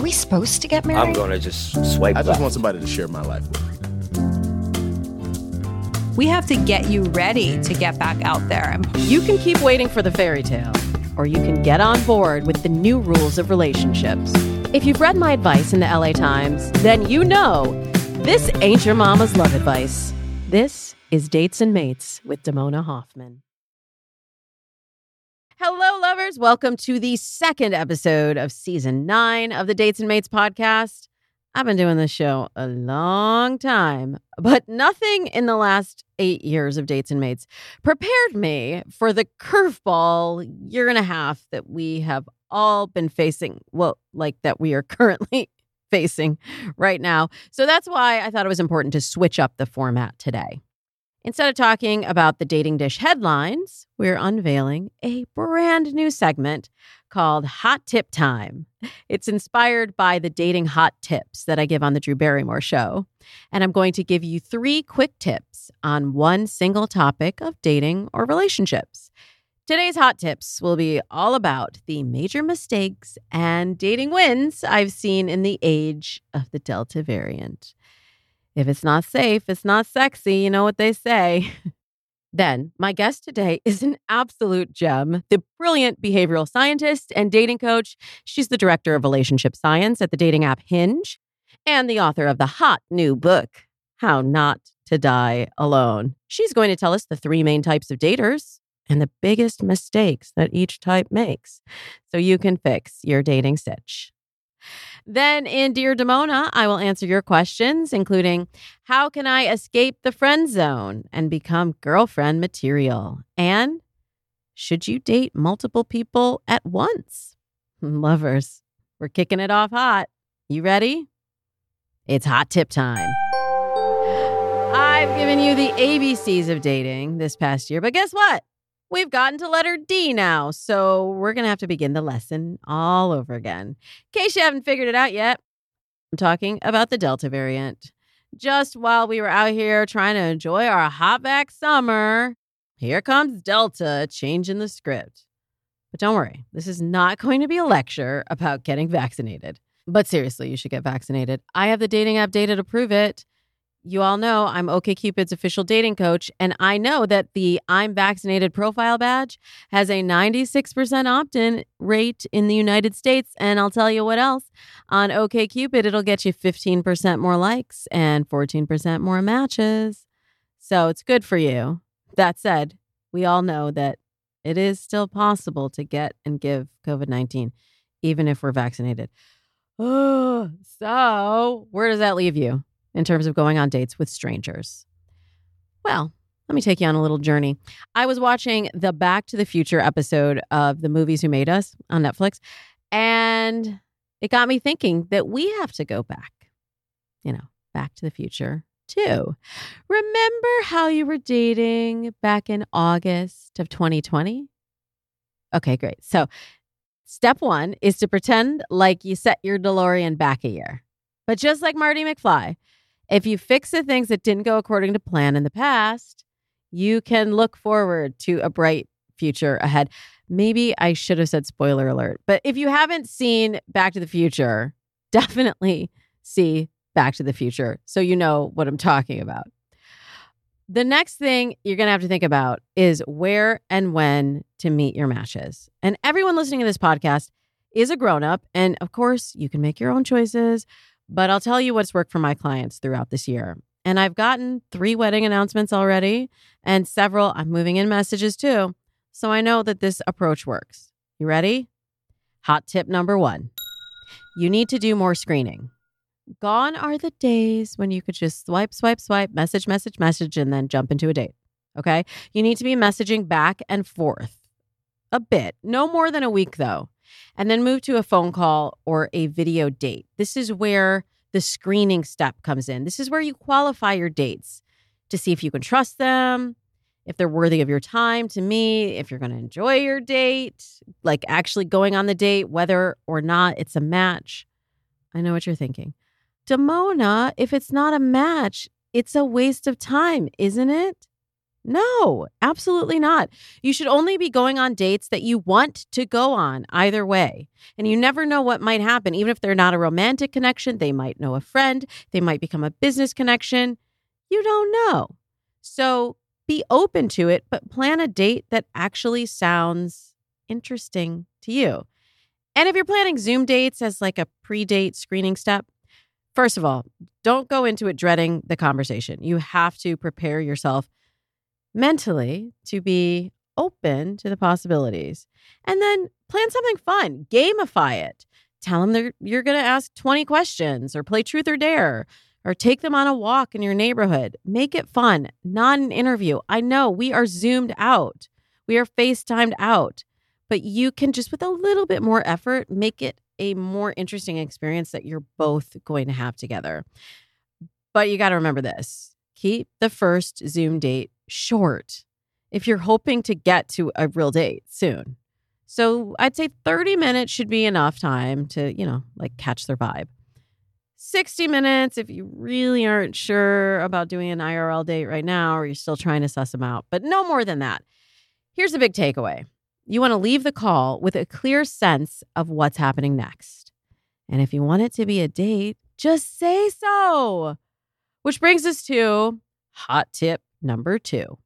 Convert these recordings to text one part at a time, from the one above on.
Are we supposed to get married? I'm gonna just swipe I just left. want somebody to share my life with. We have to get you ready to get back out there. You can keep waiting for the fairy tale, or you can get on board with the new rules of relationships. If you've read my advice in the LA Times, then you know this ain't your mama's love advice. This is Dates and Mates with Damona Hoffman. Hello, lovers. Welcome to the second episode of season nine of the Dates and Mates podcast. I've been doing this show a long time, but nothing in the last eight years of Dates and Mates prepared me for the curveball year and a half that we have all been facing. Well, like that we are currently facing right now. So that's why I thought it was important to switch up the format today. Instead of talking about the dating dish headlines, we're unveiling a brand new segment called Hot Tip Time. It's inspired by the dating hot tips that I give on the Drew Barrymore show. And I'm going to give you three quick tips on one single topic of dating or relationships. Today's hot tips will be all about the major mistakes and dating wins I've seen in the age of the Delta variant. If it's not safe, it's not sexy. You know what they say. then, my guest today is an absolute gem, the brilliant behavioral scientist and dating coach. She's the director of relationship science at the dating app Hinge and the author of the hot new book, How Not to Die Alone. She's going to tell us the three main types of daters and the biggest mistakes that each type makes so you can fix your dating sitch. Then in Dear Damona, I will answer your questions, including how can I escape the friend zone and become girlfriend material? And should you date multiple people at once? Lovers, we're kicking it off hot. You ready? It's hot tip time. I've given you the ABCs of dating this past year, but guess what? We've gotten to letter D now, so we're going to have to begin the lesson all over again. In case you haven't figured it out yet, I'm talking about the Delta variant. Just while we were out here trying to enjoy our hot vax summer, here comes Delta changing the script. But don't worry, this is not going to be a lecture about getting vaccinated. But seriously, you should get vaccinated. I have the dating app data to prove it. You all know I'm OKCupid's official dating coach, and I know that the I'm vaccinated profile badge has a 96% opt in rate in the United States. And I'll tell you what else on OKCupid, it'll get you 15% more likes and 14% more matches. So it's good for you. That said, we all know that it is still possible to get and give COVID 19, even if we're vaccinated. So where does that leave you? In terms of going on dates with strangers? Well, let me take you on a little journey. I was watching the Back to the Future episode of The Movies Who Made Us on Netflix, and it got me thinking that we have to go back, you know, back to the future too. Remember how you were dating back in August of 2020? Okay, great. So, step one is to pretend like you set your DeLorean back a year. But just like Marty McFly, if you fix the things that didn't go according to plan in the past, you can look forward to a bright future ahead. Maybe I should have said spoiler alert, but if you haven't seen Back to the Future, definitely see Back to the Future so you know what I'm talking about. The next thing you're going to have to think about is where and when to meet your matches. And everyone listening to this podcast is a grown up. And of course, you can make your own choices. But I'll tell you what's worked for my clients throughout this year. And I've gotten three wedding announcements already and several I'm moving in messages too. So I know that this approach works. You ready? Hot tip number one you need to do more screening. Gone are the days when you could just swipe, swipe, swipe, message, message, message, and then jump into a date. Okay. You need to be messaging back and forth a bit, no more than a week though and then move to a phone call or a video date. This is where the screening step comes in. This is where you qualify your dates to see if you can trust them, if they're worthy of your time to meet, if you're going to enjoy your date, like actually going on the date, whether or not it's a match. I know what you're thinking. Damona, if it's not a match, it's a waste of time, isn't it? No, absolutely not. You should only be going on dates that you want to go on either way. And you never know what might happen. Even if they're not a romantic connection, they might know a friend, they might become a business connection. You don't know. So be open to it, but plan a date that actually sounds interesting to you. And if you're planning Zoom dates as like a pre date screening step, first of all, don't go into it dreading the conversation. You have to prepare yourself mentally to be open to the possibilities. And then plan something fun, gamify it. Tell them you're going to ask 20 questions or play truth or dare or take them on a walk in your neighborhood. Make it fun, not an interview. I know we are zoomed out, we are FaceTimed out, but you can just with a little bit more effort make it a more interesting experience that you're both going to have together. But you got to remember this keep the first Zoom date short if you're hoping to get to a real date soon. So I'd say 30 minutes should be enough time to, you know, like catch their vibe. 60 minutes if you really aren't sure about doing an IRL date right now or you're still trying to suss them out, but no more than that. Here's a big takeaway you want to leave the call with a clear sense of what's happening next. And if you want it to be a date, just say so. Which brings us to hot tip number two.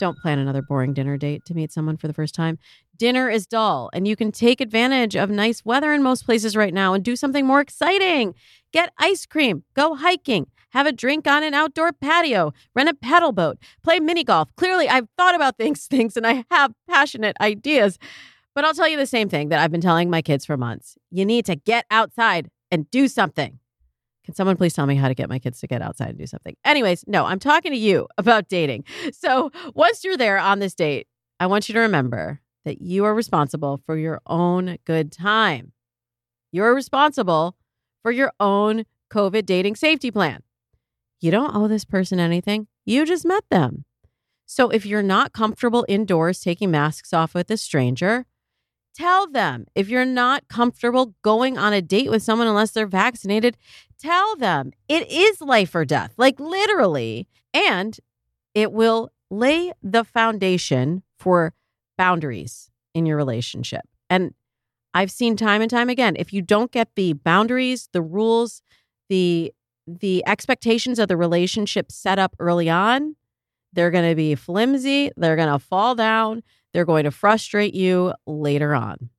Don't plan another boring dinner date to meet someone for the first time. Dinner is dull, and you can take advantage of nice weather in most places right now and do something more exciting. Get ice cream, go hiking, have a drink on an outdoor patio, rent a paddle boat, play mini golf. Clearly, I've thought about things, things, and I have passionate ideas. But I'll tell you the same thing that I've been telling my kids for months. You need to get outside and do something. Can someone please tell me how to get my kids to get outside and do something? Anyways, no, I'm talking to you about dating. So once you're there on this date, I want you to remember that you are responsible for your own good time. You're responsible for your own COVID dating safety plan. You don't owe this person anything. You just met them. So if you're not comfortable indoors taking masks off with a stranger, tell them. If you're not comfortable going on a date with someone unless they're vaccinated, tell them it is life or death, like literally. And it will lay the foundation for boundaries in your relationship. And I've seen time and time again, if you don't get the boundaries, the rules, the the expectations of the relationship set up early on, they're going to be flimsy, they're going to fall down, they're going to frustrate you later on.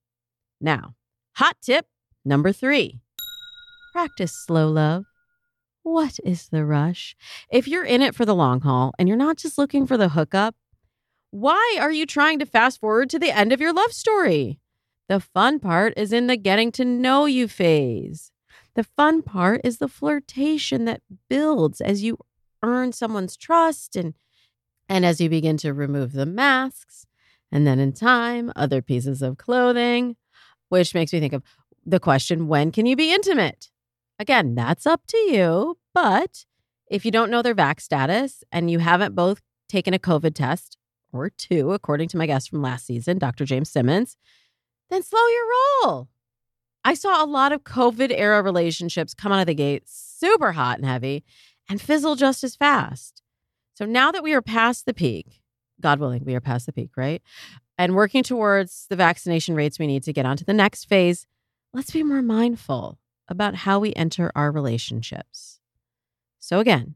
Now, hot tip number 3 Practice slow love. What is the rush? If you're in it for the long haul and you're not just looking for the hookup, why are you trying to fast forward to the end of your love story? The fun part is in the getting to know you phase. The fun part is the flirtation that builds as you earn someone's trust and and as you begin to remove the masks and then in time other pieces of clothing, which makes me think of the question when can you be intimate? Again, that's up to you. But if you don't know their vax status and you haven't both taken a COVID test or two, according to my guest from last season, Dr. James Simmons, then slow your roll. I saw a lot of COVID era relationships come out of the gate super hot and heavy and fizzle just as fast. So now that we are past the peak, God willing, we are past the peak, right? And working towards the vaccination rates we need to get onto the next phase, let's be more mindful about how we enter our relationships. So, again,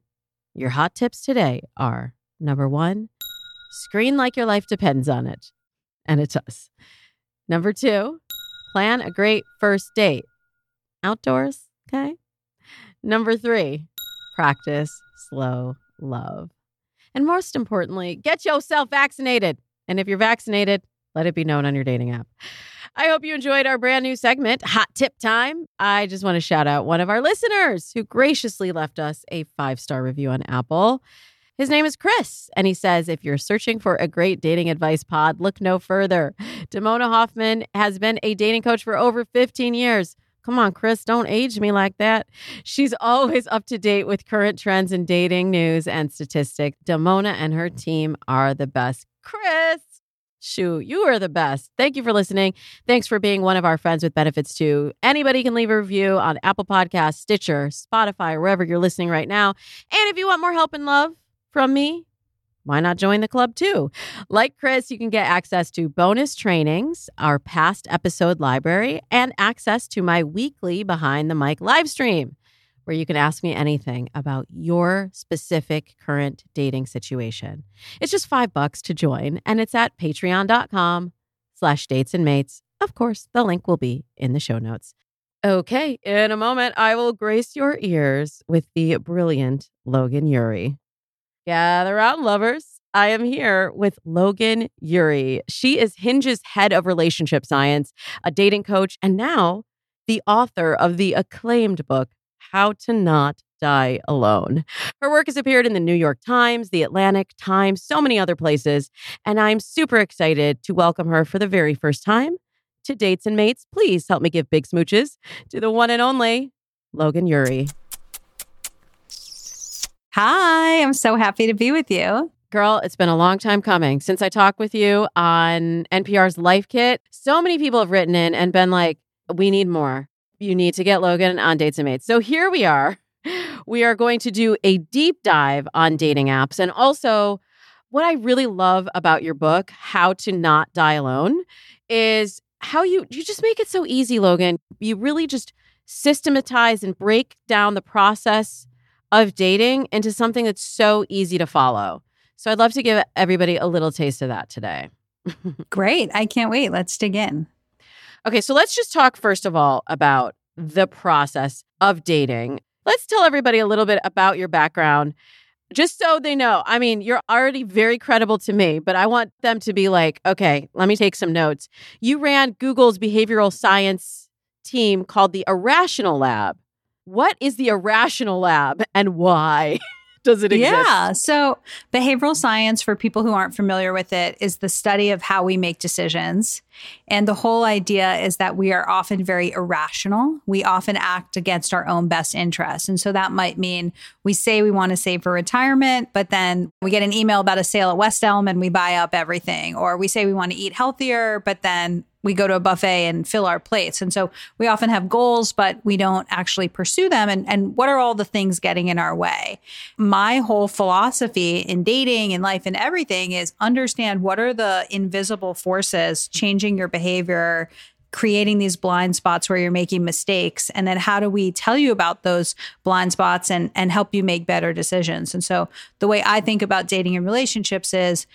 your hot tips today are number one, screen like your life depends on it. And it does. Number two, plan a great first date. Outdoors, okay? Number three, practice slow love. And most importantly, get yourself vaccinated. And if you're vaccinated, let it be known on your dating app. I hope you enjoyed our brand new segment, Hot Tip Time. I just want to shout out one of our listeners who graciously left us a five star review on Apple. His name is Chris, and he says, If you're searching for a great dating advice pod, look no further. Damona Hoffman has been a dating coach for over 15 years. Come on, Chris, don't age me like that. She's always up to date with current trends in dating news and statistics. Damona and her team are the best. Chris, Shoot, you are the best. Thank you for listening. Thanks for being one of our friends with benefits too. Anybody can leave a review on Apple Podcasts, Stitcher, Spotify, wherever you're listening right now. And if you want more help and love from me, why not join the club too? Like Chris, you can get access to bonus trainings, our past episode library, and access to my weekly Behind the Mic live stream, where you can ask me anything about your specific current dating situation. It's just five bucks to join, and it's at patreon.com slash dates and mates. Of course, the link will be in the show notes. Okay, in a moment, I will grace your ears with the brilliant Logan Ury. Gather around, lovers. I am here with Logan Ury. She is Hinge's head of relationship science, a dating coach, and now the author of the acclaimed book, How to Not Die Alone. Her work has appeared in the New York Times, the Atlantic Times, so many other places, and I'm super excited to welcome her for the very first time to Dates and Mates. Please help me give big smooches to the one and only Logan Ury. Hi, I'm so happy to be with you. Girl, it's been a long time coming since I talked with you on NPR's Life Kit. So many people have written in and been like, we need more. You need to get Logan on Dates and Mates. So here we are. We are going to do a deep dive on dating apps. And also, what I really love about your book, How to Not Die Alone, is how you you just make it so easy, Logan. You really just systematize and break down the process of dating into something that's so easy to follow. So I'd love to give everybody a little taste of that today. Great. I can't wait. Let's dig in. Okay, so let's just talk first of all about the process of dating. Let's tell everybody a little bit about your background just so they know. I mean, you're already very credible to me, but I want them to be like, okay, let me take some notes. You ran Google's behavioral science team called the Irrational Lab. What is the Irrational Lab and why? does it exist? Yeah. So, behavioral science, for people who aren't familiar with it, is the study of how we make decisions. And the whole idea is that we are often very irrational. We often act against our own best interests. And so that might mean we say we want to save for retirement, but then we get an email about a sale at West Elm and we buy up everything. Or we say we want to eat healthier, but then we go to a buffet and fill our plates. And so we often have goals, but we don't actually pursue them. And, and what are all the things getting in our way? My whole philosophy in dating and life and everything is understand what are the invisible forces changing your behavior, creating these blind spots where you're making mistakes and then how do we tell you about those blind spots and and help you make better decisions and so the way i think about dating and relationships is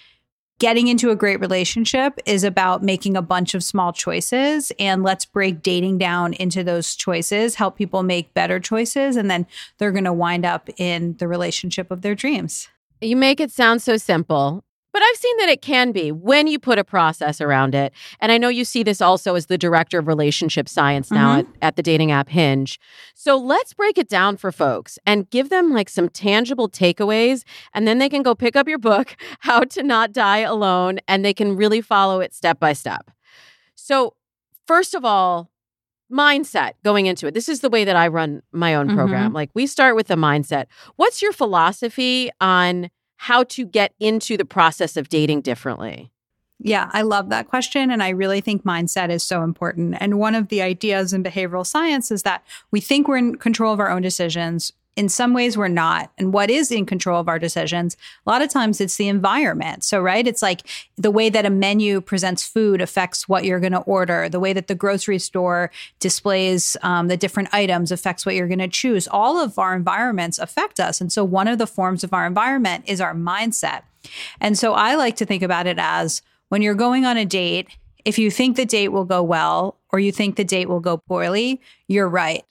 getting into a great relationship is about making a bunch of small choices and let's break dating down into those choices help people make better choices and then they're going to wind up in the relationship of their dreams. You make it sound so simple but I've seen that it can be when you put a process around it. And I know you see this also as the director of relationship science now mm-hmm. at, at the dating app Hinge. So let's break it down for folks and give them like some tangible takeaways. And then they can go pick up your book, How to Not Die Alone, and they can really follow it step by step. So, first of all, mindset going into it. This is the way that I run my own program. Mm-hmm. Like we start with the mindset. What's your philosophy on how to get into the process of dating differently? Yeah, I love that question. And I really think mindset is so important. And one of the ideas in behavioral science is that we think we're in control of our own decisions in some ways we're not. And what is in control of our decisions a lot of times it's the environment. So right it's like the way that a menu presents food affects what you're going to order. The way that the grocery store displays um, the different items affects what you're going to choose. All of our environments affect us. And so one of the forms of our environment is our mindset. And so i like to think about it as when you're going on a date if you think the date will go well or you think the date will go poorly you're right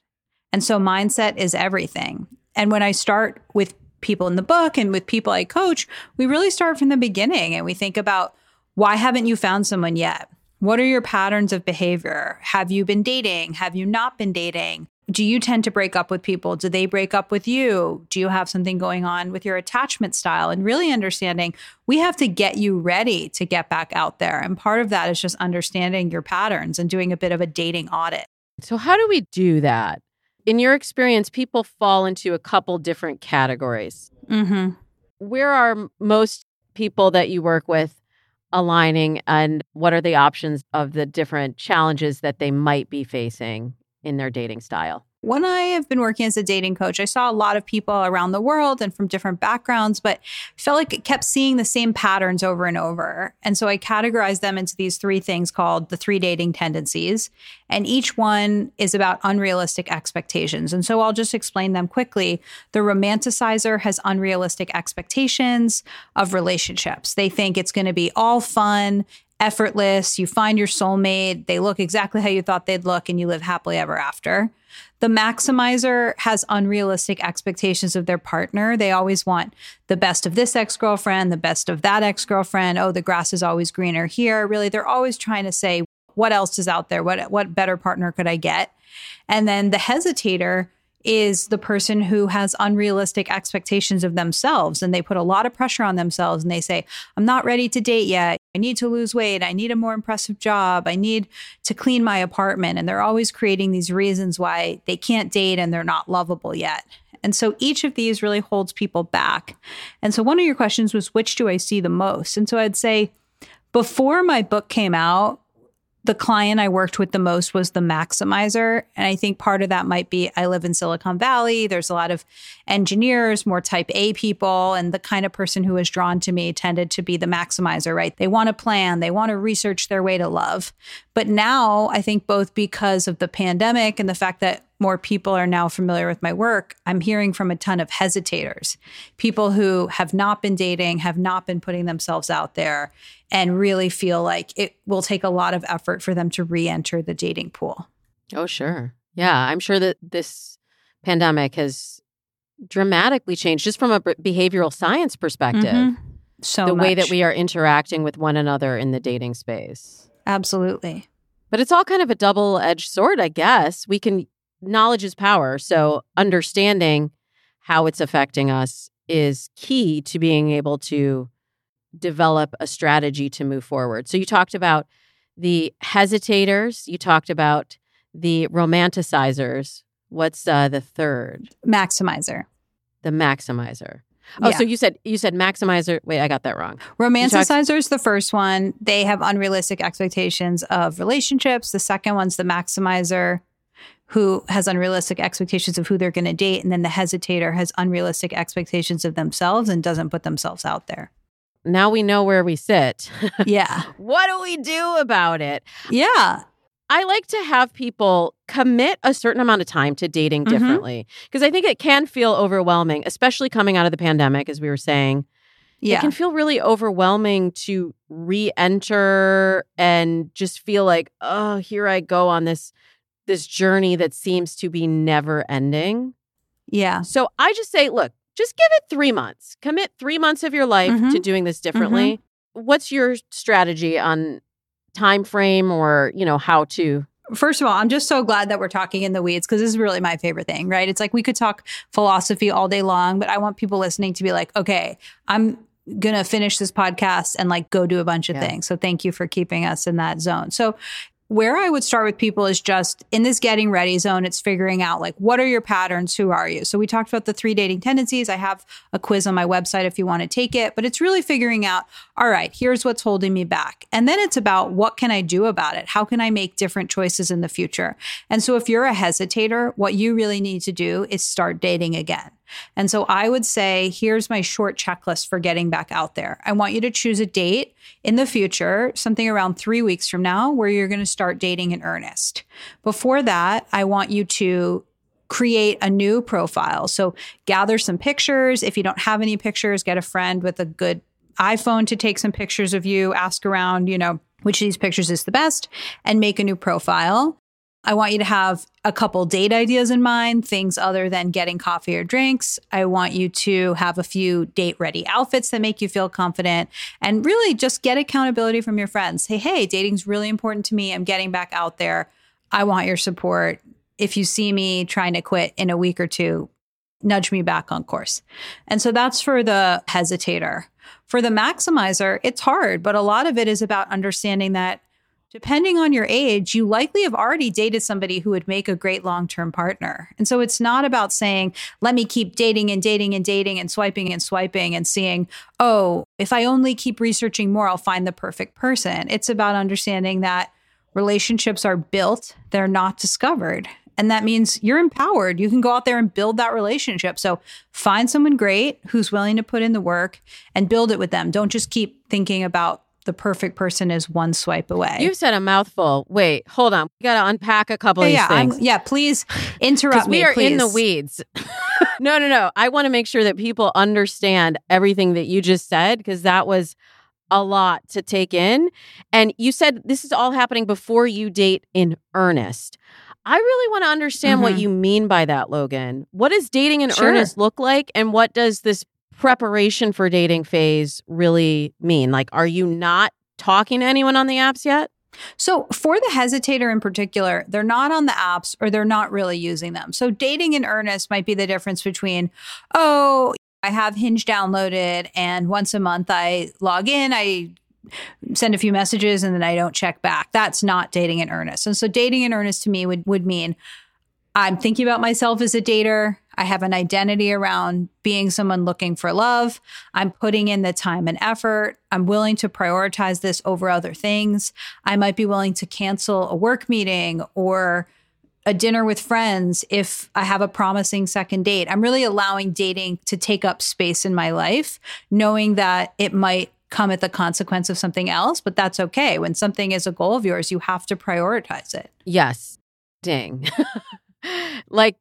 and so mindset is everything. And when I start with people in the book and with people I coach, we really start from the beginning and we think about why haven't you found someone yet? What are your patterns of behavior? Have you been dating? Have you not been dating? Do you tend to break up with people? Do they break up with you? Do you have something going on with your attachment style? And really understanding we have to get you ready to get back out there. And part of that is just understanding your patterns and doing a bit of a dating audit. So, how do we do that? In your experience, people fall into a couple different categories. Mm-hmm. Where are most people that you work with aligning, and what are the options of the different challenges that they might be facing in their dating style? When I have been working as a dating coach, I saw a lot of people around the world and from different backgrounds, but felt like it kept seeing the same patterns over and over. And so I categorized them into these three things called the three dating tendencies. And each one is about unrealistic expectations. And so I'll just explain them quickly. The romanticizer has unrealistic expectations of relationships. They think it's going to be all fun effortless. You find your soulmate, they look exactly how you thought they'd look, and you live happily ever after. The maximizer has unrealistic expectations of their partner. They always want the best of this ex girlfriend, the best of that ex girlfriend. Oh, the grass is always greener here. Really, they're always trying to say, what else is out there? What, what better partner could I get? And then the hesitator is the person who has unrealistic expectations of themselves and they put a lot of pressure on themselves and they say, I'm not ready to date yet. I need to lose weight. I need a more impressive job. I need to clean my apartment. And they're always creating these reasons why they can't date and they're not lovable yet. And so each of these really holds people back. And so one of your questions was, which do I see the most? And so I'd say, before my book came out, the client I worked with the most was the maximizer. And I think part of that might be I live in Silicon Valley. There's a lot of engineers, more type A people. And the kind of person who was drawn to me tended to be the maximizer, right? They want to plan, they want to research their way to love. But now I think both because of the pandemic and the fact that more people are now familiar with my work, I'm hearing from a ton of hesitators, people who have not been dating, have not been putting themselves out there, and really feel like it will take a lot of effort for them to re enter the dating pool. Oh, sure. Yeah. I'm sure that this pandemic has dramatically changed just from a behavioral science perspective. Mm-hmm. So the much. way that we are interacting with one another in the dating space. Absolutely. But it's all kind of a double edged sword, I guess. We can, knowledge is power. So understanding how it's affecting us is key to being able to develop a strategy to move forward. So you talked about the hesitators, you talked about the romanticizers. What's uh, the third? Maximizer. The maximizer. Oh, yeah. so you said you said maximizer. Wait, I got that wrong. Romanticizers, talk- the first one, they have unrealistic expectations of relationships. The second one's the maximizer, who has unrealistic expectations of who they're going to date, and then the hesitator has unrealistic expectations of themselves and doesn't put themselves out there now we know where we sit. Yeah. what do we do about it? Yeah. I like to have people commit a certain amount of time to dating mm-hmm. differently because I think it can feel overwhelming, especially coming out of the pandemic, as we were saying. Yeah. It can feel really overwhelming to re enter and just feel like, oh, here I go on this this journey that seems to be never ending. Yeah. So I just say, look, just give it three months. Commit three months of your life mm-hmm. to doing this differently. Mm-hmm. What's your strategy on time frame or, you know, how to First of all, I'm just so glad that we're talking in the weeds because this is really my favorite thing, right? It's like we could talk philosophy all day long, but I want people listening to be like, okay, I'm going to finish this podcast and like go do a bunch of yeah. things. So thank you for keeping us in that zone. So where I would start with people is just in this getting ready zone, it's figuring out like, what are your patterns? Who are you? So we talked about the three dating tendencies. I have a quiz on my website if you want to take it, but it's really figuring out, all right, here's what's holding me back. And then it's about what can I do about it? How can I make different choices in the future? And so if you're a hesitator, what you really need to do is start dating again. And so I would say, here's my short checklist for getting back out there. I want you to choose a date in the future, something around three weeks from now, where you're going to start dating in earnest. Before that, I want you to create a new profile. So gather some pictures. If you don't have any pictures, get a friend with a good iPhone to take some pictures of you, ask around, you know, which of these pictures is the best, and make a new profile. I want you to have a couple date ideas in mind, things other than getting coffee or drinks. I want you to have a few date ready outfits that make you feel confident and really just get accountability from your friends. Say, hey, dating's really important to me. I'm getting back out there. I want your support. If you see me trying to quit in a week or two, nudge me back on course. And so that's for the hesitator. For the maximizer, it's hard, but a lot of it is about understanding that depending on your age, you likely have already dated somebody who would make a great long term partner. And so it's not about saying, let me keep dating and dating and dating and swiping and swiping and seeing, oh, if I only keep researching more, I'll find the perfect person. It's about understanding that relationships are built, they're not discovered. And that means you're empowered. You can go out there and build that relationship. So find someone great who's willing to put in the work and build it with them. Don't just keep thinking about the perfect person is one swipe away. You've said a mouthful. Wait, hold on. We got to unpack a couple yeah, of these yeah, things. I'm- yeah, please interrupt me. we are in the weeds. no, no, no. I want to make sure that people understand everything that you just said because that was a lot to take in. And you said this is all happening before you date in earnest. I really want to understand what Mhm. you mean by that, Logan. What does dating in Sure. earnest look like? And what does this preparation for dating phase really mean? Like, are you not talking to anyone on the apps yet? So, for the hesitator in particular, they're not on the apps or they're not really using them. So, dating in earnest might be the difference between, oh, I have Hinge downloaded and once a month I log in, I send a few messages and then I don't check back. That's not dating in earnest. And so, dating in earnest to me would, would mean I'm thinking about myself as a dater. I have an identity around being someone looking for love. I'm putting in the time and effort. I'm willing to prioritize this over other things. I might be willing to cancel a work meeting or a dinner with friends if I have a promising second date. I'm really allowing dating to take up space in my life, knowing that it might come at the consequence of something else, but that's okay. When something is a goal of yours, you have to prioritize it. Yes. Ding. like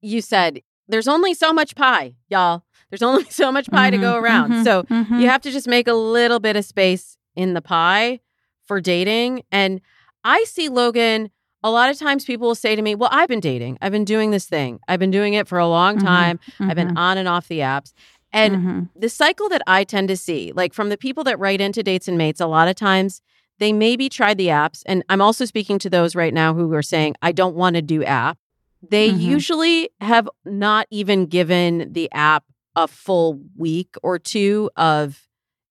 you said, there's only so much pie, y'all. There's only so much pie to go around. mhm, So mhm. you have to just make a little bit of space in the pie for dating. And I see Logan. A lot of times people will say to me, Well, I've been dating. I've been doing this thing. I've been doing it for a long Mhm, time. I've been Mhm, on and off the apps. And mhm. the cycle that I tend to see, like from the people that write into dates and mates, a lot of times they maybe tried the apps. And I'm also speaking to those right now who are saying, I don't want to do app. They Mhm. usually have not even given the app a full week or two of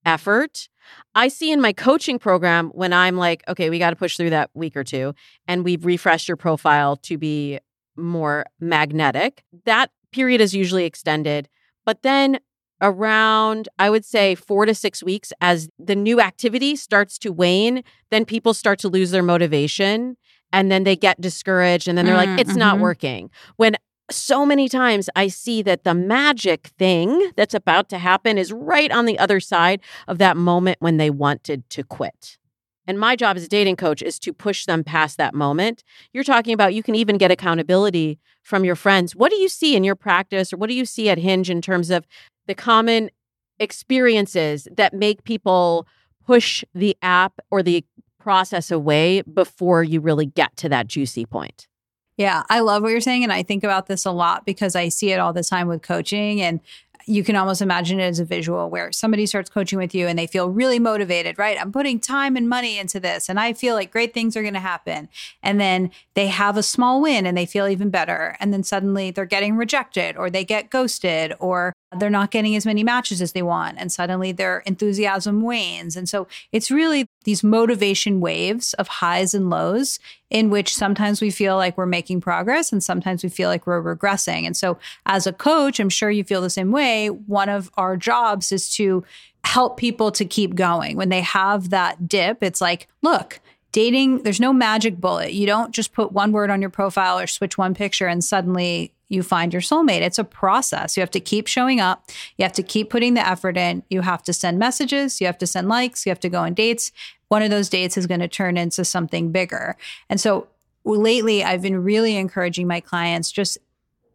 effort. I see in my coaching program when I'm like, okay, we got to push through that week or two, and we've refreshed your profile to be more magnetic. That period is usually extended. But then around, I would say, four to six weeks, as the new activity starts to wane, then people start to lose their motivation and then they get discouraged and then they're Mm, like, it's not mhm. working. When so many times I see that the magic thing that's about to happen is right on the other side of that moment when they wanted to quit. And my job as a dating coach is to push them past that moment. You're talking about you can even get accountability from your friends. What do you see in your practice or what do you see at Hinge in terms of the common experiences that make people push the app or the process away before you really get to that juicy point? Yeah, I love what you're saying. And I think about this a lot because I see it all the time with coaching. And you can almost imagine it as a visual where somebody starts coaching with you and they feel really motivated, right? I'm putting time and money into this and I feel like great things are going to happen. And then they have a small win and they feel even better. And then suddenly they're getting rejected or they get ghosted or they're not getting as many matches as they want. And suddenly their enthusiasm wanes. And so it's really these motivation waves of highs and lows in which sometimes we feel like we're making progress and sometimes we feel like we're regressing. And so, as a coach, I'm sure you feel the same way. One of our jobs is to help people to keep going. When they have that dip, it's like, look, dating, there's no magic bullet. You don't just put one word on your profile or switch one picture and suddenly you find your soulmate. It's a process. You have to keep showing up. You have to keep putting the effort in. You have to send messages. You have to send likes. You have to go on dates. One of those dates is going to turn into something bigger. And so lately, I've been really encouraging my clients just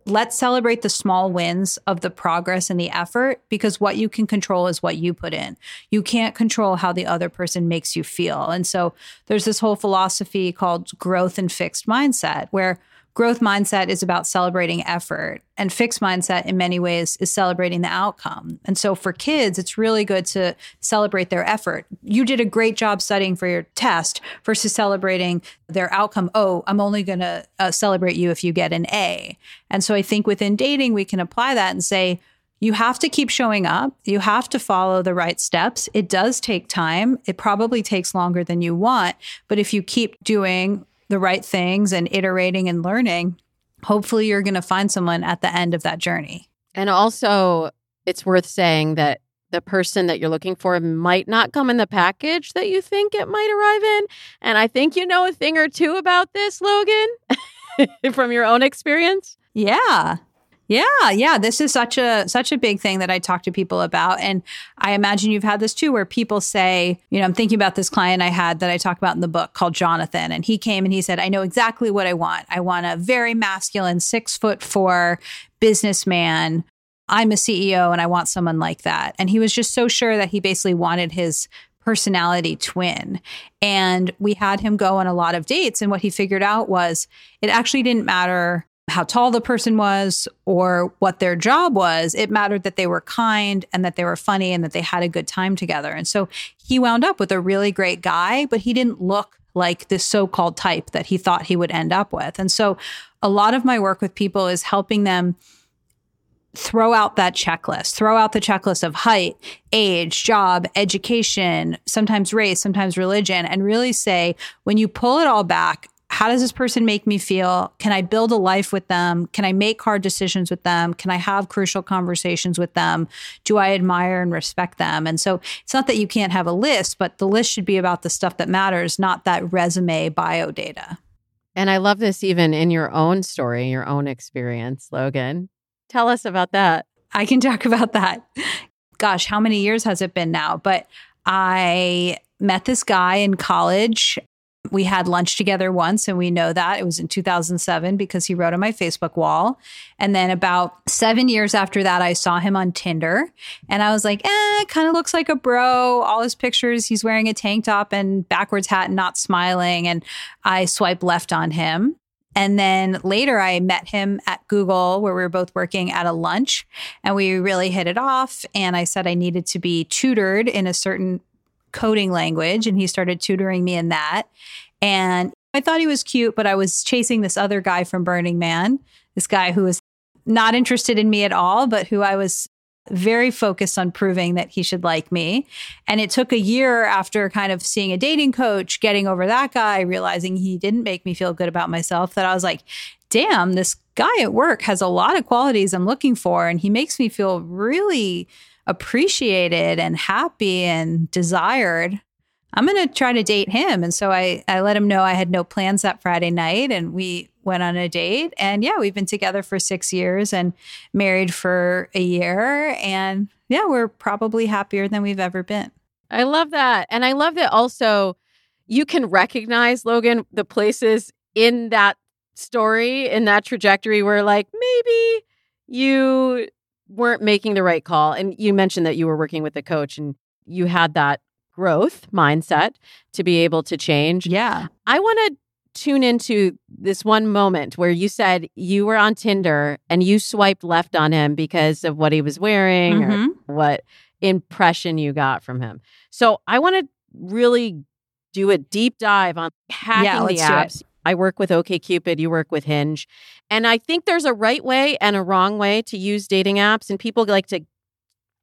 let's celebrate the small wins of the progress and the effort because what you can control is what you put in. You can't control how the other person makes you feel. And so there's this whole philosophy called growth and fixed mindset where growth mindset is about celebrating effort and fixed mindset in many ways is celebrating the outcome and so for kids it's really good to celebrate their effort you did a great job studying for your test versus celebrating their outcome oh i'm only going to uh, celebrate you if you get an a and so i think within dating we can apply that and say you have to keep showing up. You have to follow the right steps. It does take time. It probably takes longer than you want. But if you keep doing the right things and iterating and learning, hopefully you're going to find someone at the end of that journey. And also, it's worth saying that the person that you're looking for might not come in the package that you think it might arrive in. And I think you know a thing or two about this, Logan. from your own experience? Yeah. Yeah, yeah, this is such a such a big thing that I talk to people about and I imagine you've had this too where people say, you know, I'm thinking about this client I had that I talk about in the book called Jonathan and he came and he said, "I know exactly what I want. I want a very masculine 6 foot 4 businessman I'm a CEO and I want someone like that. And he was just so sure that he basically wanted his personality twin. And we had him go on a lot of dates. And what he figured out was it actually didn't matter how tall the person was or what their job was. It mattered that they were kind and that they were funny and that they had a good time together. And so he wound up with a really great guy, but he didn't look like this so called type that he thought he would end up with. And so a lot of my work with people is helping them throw out that checklist, throw out the checklist of height, age, job, education, sometimes race, sometimes religion, and really say, when you pull it all back, how does this person make me feel? Can I build a life with them? Can I make hard decisions with them? Can I have crucial conversations with them? Do I admire and respect them? And so it's not that you can't have a list, but the list should be about the stuff that matters, not that resume bio data. And I love this even in your own story, your own experience, Logan. Tell us about that. I can talk about that. Gosh, how many years has it been now? But I met this guy in college. We had lunch together once, and we know that it was in 2007 because he wrote on my Facebook wall. And then about seven years after that, I saw him on Tinder, and I was like, eh, kind of looks like a bro. All his pictures, he's wearing a tank top and backwards hat and not smiling. And I swipe left on him. And then later, I met him at Google, where we were both working at a lunch, and we really hit it off. And I said I needed to be tutored in a certain coding language, and he started tutoring me in that. And I thought he was cute, but I was chasing this other guy from Burning Man, this guy who was not interested in me at all, but who I was very focused on proving that he should like me. And it took a year after kind of seeing a dating coach, getting over that guy, realizing he didn't make me feel good about myself, that I was like, damn, this guy at work has a lot of qualities I'm looking for. And he makes me feel really appreciated and happy and desired. I'm going to try to date him. And so I, I let him know I had no plans that Friday night and we went on a date. And yeah, we've been together for six years and married for a year. And yeah, we're probably happier than we've ever been. I love that. And I love that also you can recognize, Logan, the places in that story, in that trajectory where like maybe you weren't making the right call. And you mentioned that you were working with a coach and you had that growth mindset to be able to change. Yeah. I want to tune into this one moment where you said you were on Tinder and you swiped left on him because of what he was wearing mm-hmm. or what impression you got from him. So I want to really do a deep dive on hacking yeah, the apps. I work with OKCupid, you work with Hinge. And I think there's a right way and a wrong way to use dating apps. And people like to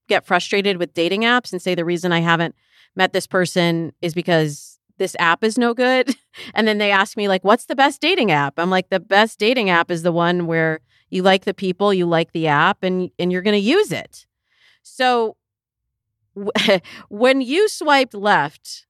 get frustrated with dating apps and say the reason I haven't met this person is because this app is no good. And then they ask me like what's the best dating app? I'm like the best dating app is the one where you like the people, you like the app and and you're going to use it. So when you swiped left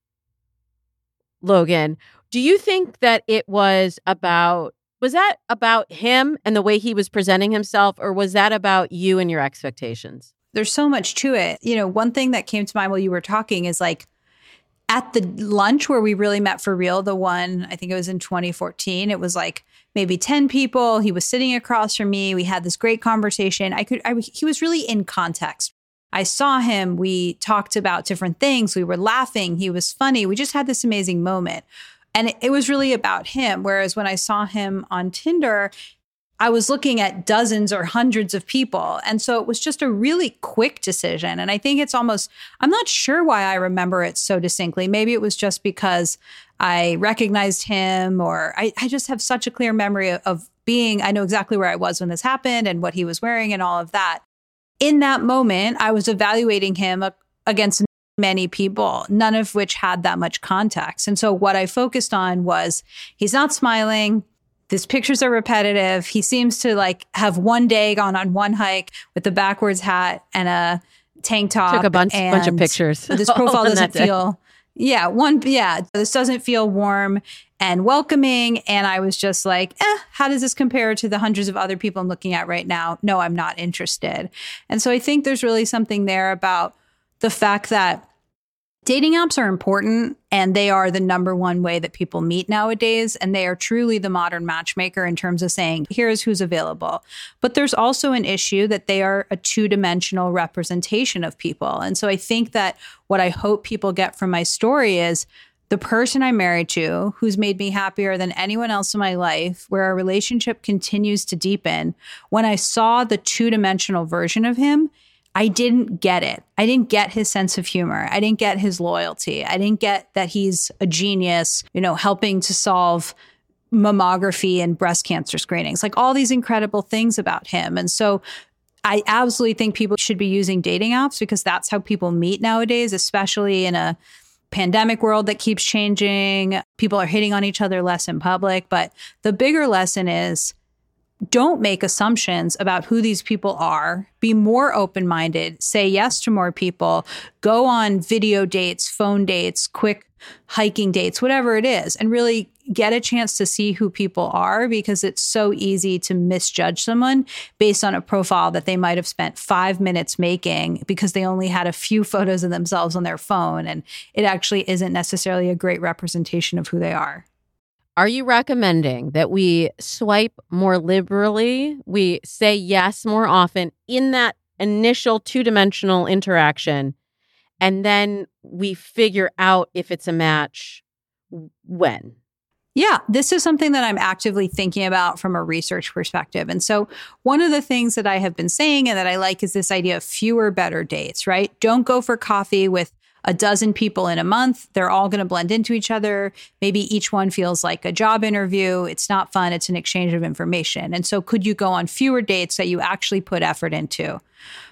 Logan, do you think that it was about was that about him and the way he was presenting himself or was that about you and your expectations? There's so much to it. You know, one thing that came to mind while you were talking is like at the lunch where we really met for real, the one I think it was in 2014, it was like maybe 10 people. He was sitting across from me. We had this great conversation. I could, I, he was really in context. I saw him. We talked about different things. We were laughing. He was funny. We just had this amazing moment. And it, was really about him. Whereas when I saw him on Tinder, I was looking at dozens or hundreds of people. And so it was just a really quick decision. And I think it's almost, I'm not sure why I remember it so distinctly. Maybe it was just because I recognized him, or I, I just have such a clear memory of being, I know exactly where I was when this happened and what he was wearing and all of that. In that moment, I was evaluating him against many people, none of which had that much context. And so what I focused on was he's not smiling These pictures are repetitive. He seems to like have one day gone on one hike with the backwards hat and a tank top. Took a bunch, bunch of pictures. This profile doesn't feel Yeah, one yeah, this doesn't feel warm and welcoming and I was just like, "Eh, how does this compare to the hundreds of other people I'm looking at right now? No, I'm not interested." And so I think there's really something there about the fact that Dating apps are important and they are the number one way that people meet nowadays. And they are truly the modern matchmaker in terms of saying, here's who's available. But there's also an issue that they are a two dimensional representation of people. And so I think that what I hope people get from my story is the person I'm married to, who's made me happier than anyone else in my life, where our relationship continues to deepen. When I saw the two dimensional version of him, I didn't get it. I didn't get his sense of humor. I didn't get his loyalty. I didn't get that he's a genius, you know, helping to solve mammography and breast cancer screenings, like all these incredible things about him. And so I absolutely think people should be using dating apps because that's how people meet nowadays, especially in a pandemic world that keeps changing. People are hitting on each other less in public. But the bigger lesson is don't make assumptions about who these people are. Be more open minded. Say yes to more people. Go on video dates, phone dates, quick hiking dates, whatever it is, and really get a chance to see who people are because it's so easy to misjudge someone based on a profile that they might have spent five minutes making because they only had a few photos of themselves on their phone. And it actually isn't necessarily a great representation of who they are. Are you recommending that we swipe more liberally? We say yes more often in that initial two dimensional interaction, and then we figure out if it's a match when? Yeah, this is something that I'm actively thinking about from a research perspective. And so, one of the things that I have been saying and that I like is this idea of fewer, better dates, right? Don't go for coffee with a dozen people in a month. They're all going to blend into each other. Maybe each one feels like a job interview. It's not fun. It's an exchange of information. And so, could you go on fewer dates that you actually put effort into?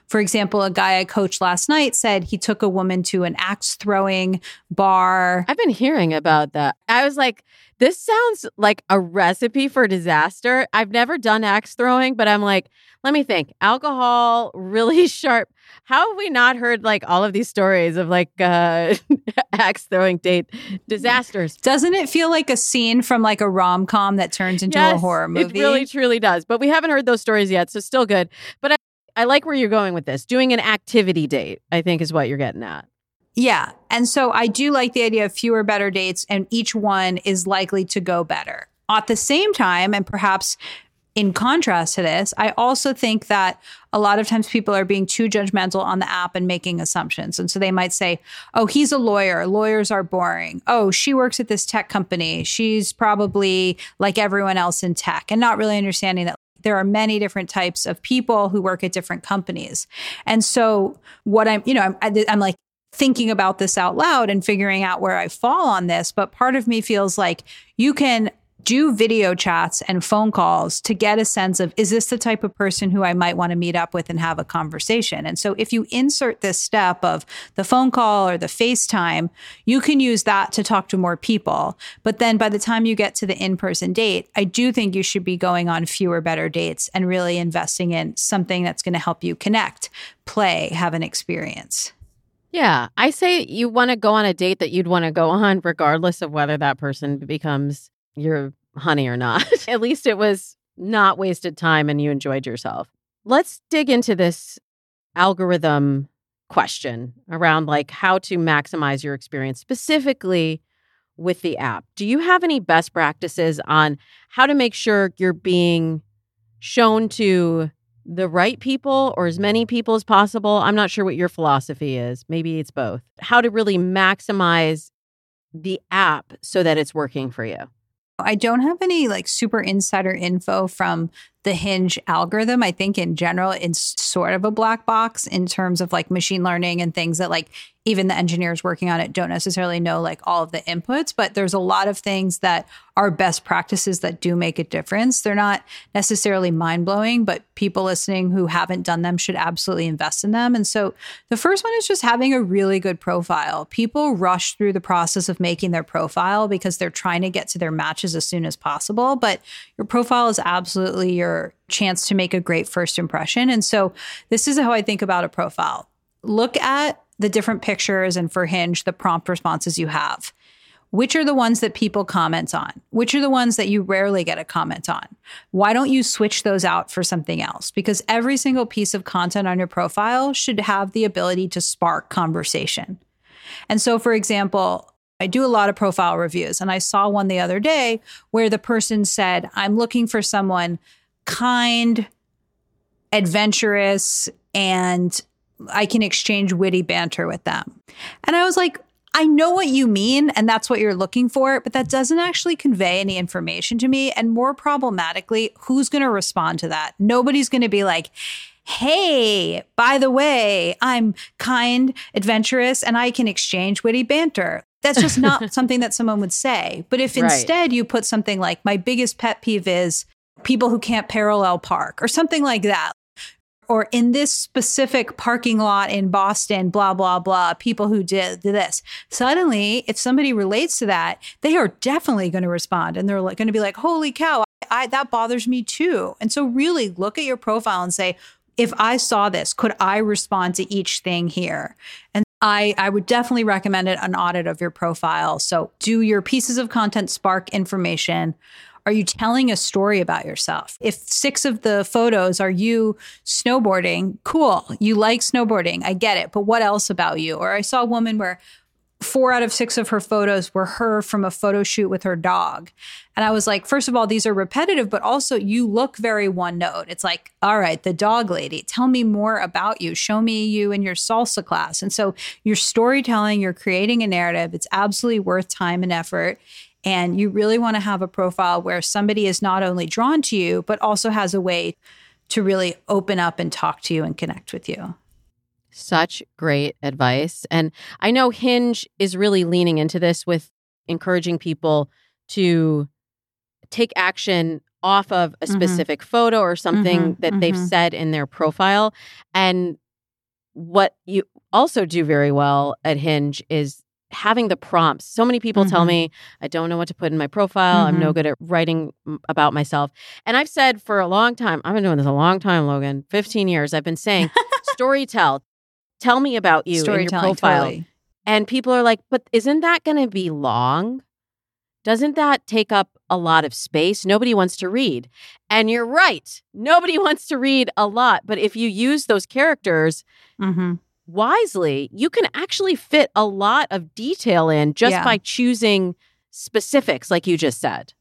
For example, a guy I coached last night said he took a woman to an axe throwing bar. I've been hearing about that. I was like, this sounds like a recipe for disaster. I've never done axe throwing, but I'm like, let me think. Alcohol, really sharp. How have we not heard like all of these stories of like uh axe throwing date disasters? Doesn't it feel like a scene from like a rom com that turns into yes, a horror movie? It really truly does. But we haven't heard those stories yet, so still good. But I, like where you're going with this. Doing an activity date, I think, is what you're getting at. Yeah. And so I do like the idea of fewer better dates, and each one is likely to go better. At the same time, and perhaps in contrast to this, I also think that a lot of times people are being too judgmental on the app and making assumptions. And so they might say, oh, he's a lawyer. Lawyers are boring. Oh, she works at this tech company. She's probably like everyone else in tech, and not really understanding that there are many different types of people who work at different companies. And so what I'm, you know, I'm, I'm like, thinking about this out loud and figuring out where I fall on this. But part of me feels like you can do video chats and phone calls to get a sense of is this the type of person who I might want to meet up with and have a conversation. And so if you insert this step of the phone call or the FaceTime, you can use that to talk to more people. But then by the time you get to the in-person date, I do think you should be going on fewer better dates and really investing in something that's going to help you connect, play, have an experience. Yeah, I say you want to go on a date that you'd want to go on, regardless of whether that person becomes your honey or not. At least it was not wasted time and you enjoyed yourself. Let's dig into this algorithm question around like how to maximize your experience specifically with the app. Do you have any best practices on how to make sure you're being shown to the right people or as many people as possible. I'm not sure what your philosophy is. Maybe it's both. How to really maximize the app so that it's working for you. I don't have any like super insider info from the Hinge algorithm. I think in general, it's sort of a black box in terms of like machine learning and things that like even the engineers working on it don't necessarily know like all of the inputs, but there's a lot of things that are best practices that do make a difference. They're not necessarily mind blowing, but people listening who haven't done them should absolutely invest in them. And so the first one is just having a really good profile. People rush through the process of making their profile because they're trying to get to their matches as soon as possible, but your profile is absolutely your chance to make a great first impression. And so this is how I think about a profile. Look at the different pictures and for Hinge, the prompt responses you have. Which are the ones that people comment on? Which are the ones that you rarely get a comment on? Why don't you switch those out for something else? Because every single piece of content on your profile should have the ability to spark conversation. And so, for example, I do a lot of profile reviews, and I saw one the other day where the person said, I'm looking for someone kind, adventurous, and I can exchange witty banter with them. And I was like, I know what you mean, and that's what you're looking for, but that doesn't actually convey any information to me. And more problematically, who's going to respond to that? Nobody's going to be like, hey, by the way, I'm kind, adventurous, and I can exchange witty banter. That's just not something that someone would say. But if instead right. you put something like, my biggest pet peeve is people who can't parallel park or something like that, or in this specific parking lot in Boston, blah, blah, blah, people who did this. Suddenly, if somebody relates to that, they are definitely going to respond and they're going to be like, holy cow, I, that bothers me too. And so, really look at your profile and say, if I saw this, could I respond to each thing here? And I, I would definitely recommend it an audit of your profile. So, do your pieces of content spark information? Are you telling a story about yourself? If six of the photos are you snowboarding, cool. You like snowboarding. I get it. But what else about you? Or I saw a woman where four out of six of her photos were her from a photo shoot with her dog. And I was like, first of all, these are repetitive, but also you look very one note. It's like, all right, the dog lady, tell me more about you. Show me you in your salsa class. And so you're storytelling, you're creating a narrative. It's absolutely worth time and effort. And you really want to have a profile where somebody is not only drawn to you, but also has a way to really open up and talk to you and connect with you. Such great advice. And I know Hinge is really leaning into this with encouraging people to take action off of a mm-hmm. specific mm-hmm. photo or something mm-hmm, that mm-hmm. they've said in their profile. And what you also do very well at Hinge is having the prompts. So many people mm-hmm. tell me, I don't know what to put in my profile. Mm-hmm. I'm no mm-hmm. good at writing about myself. And I've said for a long time, I've been doing this a long time, Logan, 15 years. I've been saying, story tell. Tell me about you in your profile. Totally. And people are like, but isn't that going to be long? Doesn't that take up a lot of space? Nobody wants to read. And you're right. Nobody wants to read a lot. But if you use those characters, mm-hmm wisely, you can actually fit a lot of detail in just yeah. by choosing specifics, like you just said.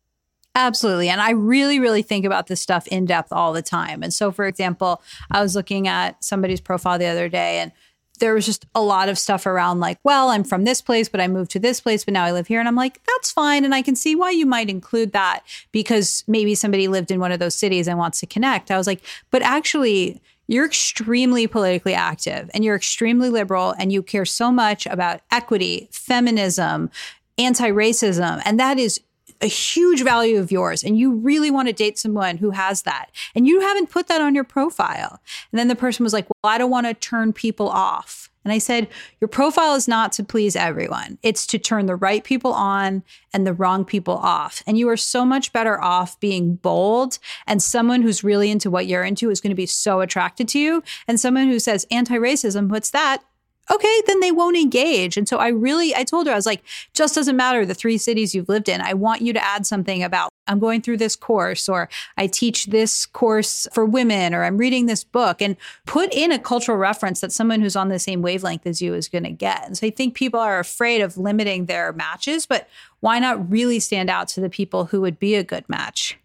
Absolutely. And I really, really think about this stuff in depth all the time. And so, for example, I was looking at somebody's profile the other day and there was just a lot of stuff around like, well, I'm from this place, but I moved to this place, but now I live here. And I'm like, that's fine. And I can see why you might include that because maybe somebody lived in one of those cities and wants to connect. I was like, but actually, you're extremely politically active and you're extremely liberal and you care so much about equity, feminism, anti racism. And that is a huge value of yours. And you really want to date someone who has that. And you haven't put that on your profile. And then the person was like, well, I don't want to turn people off. And I said, Your profile is not to please everyone. It's to turn the right people on and the wrong people off. And you are so much better off being bold. And someone who's really into what you're into is going to be so attracted to you. And someone who says anti racism, what's that? Okay, then they won't engage. And so I really, I told her, I was like, just doesn't matter the three cities you've lived in. I want you to add something about I'm going through this course or I teach this course for women or I'm reading this book and put in a cultural reference that someone who's on the same wavelength as you is going to get. And so I think people are afraid of limiting their matches, but why not really stand out to the people who would be a good match?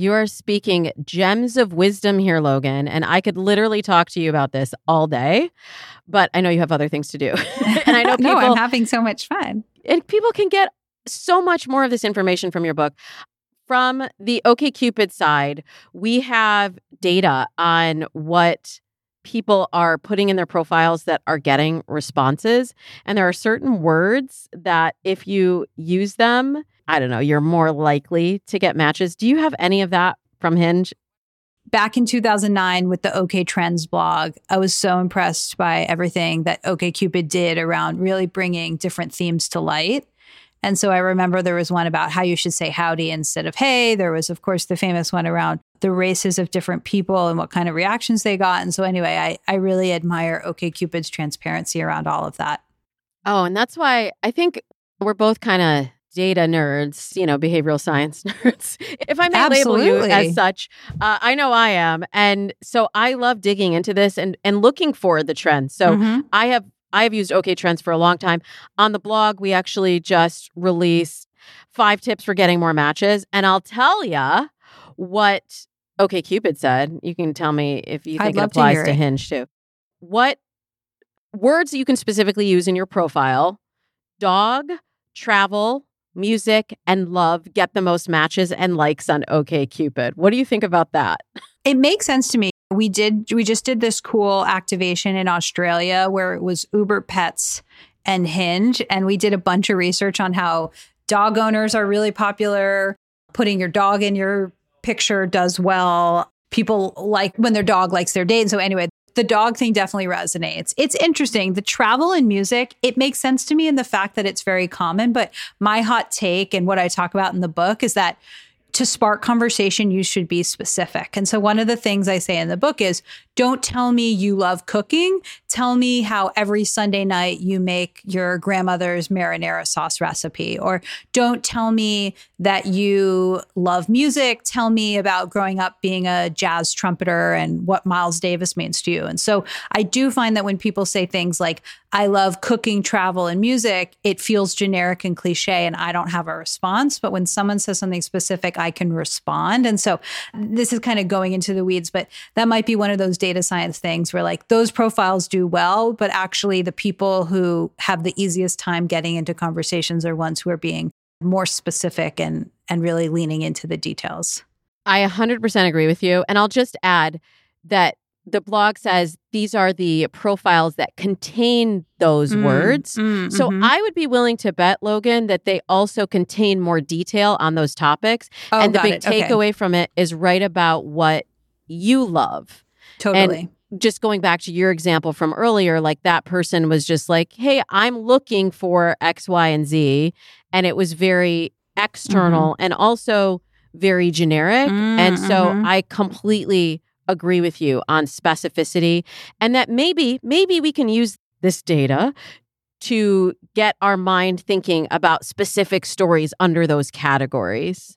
You are speaking gems of wisdom here, Logan. And I could literally talk to you about this all day, but I know you have other things to do. and I know people. no, I'm having so much fun. And people can get so much more of this information from your book. From the OKCupid side, we have data on what people are putting in their profiles that are getting responses. And there are certain words that if you use them, I don't know, you're more likely to get matches. Do you have any of that from Hinge? Back in 2009 with the OK Trends blog, I was so impressed by everything that OKCupid did around really bringing different themes to light. And so I remember there was one about how you should say howdy instead of hey. There was, of course, the famous one around the races of different people and what kind of reactions they got. And so, anyway, I, I really admire OKCupid's transparency around all of that. Oh, and that's why I think we're both kind of data nerds, you know, behavioral science nerds, if I may Absolutely. label you as such. Uh, I know I am, and so I love digging into this and and looking for the trends. So Mhm. I have I have used OK Trends for a long time. On the blog, we actually just released five tips for getting more matches, and I'll tell ya what OKCupid said. You can tell me if you think it love to applies to. Hinge too. What words you can specifically use in your profile? Dog, travel, music, and love get the most matches and likes on OKCupid. What do you think about that? It makes sense to me. We did we just did this cool activation in Australia where it was Uber Pets and Hinge and we did a bunch of research on how dog owners are really popular. Putting your dog in your picture does well. People like when their dog likes their date. And so anyway, the dog thing definitely resonates. It's interesting. The travel and music, it makes sense to me in the fact that it's very common, but my hot take and what I talk about in the book is that to spark conversation, you should be specific. And so, one of the things I say in the book is don't tell me you love cooking. Tell me how every Sunday night you make your grandmother's marinara sauce recipe. Or don't tell me that you love music. Tell me about growing up being a jazz trumpeter and what Miles Davis means to you. And so, I do find that when people say things like, I love cooking, travel, and music, it feels generic and cliche, and I don't have a response. But when someone says something specific, I can respond. And so this is kind of going into the weeds, but that might be one of those data science things where like those profiles do well, but actually the people who have the easiest time getting into conversations are ones who are being more specific and and really leaning into the details. I 100% agree with you. And I'll just add that the blog says these are the profiles that contain those Mm, words. mm, So mhm. I would be willing to bet, Logan, that they also contain more detail on those topics. Oh, and the big. Okay. takeaway from it is write about what you love. totally. Just going back to your example from earlier, like that person was just like, hey, I'm looking for X, Y, and Z. And it was very external and also very generic. and so Mhm. I completely agree with you on specificity and that maybe, maybe we can use this data to get our mind thinking about specific stories under those categories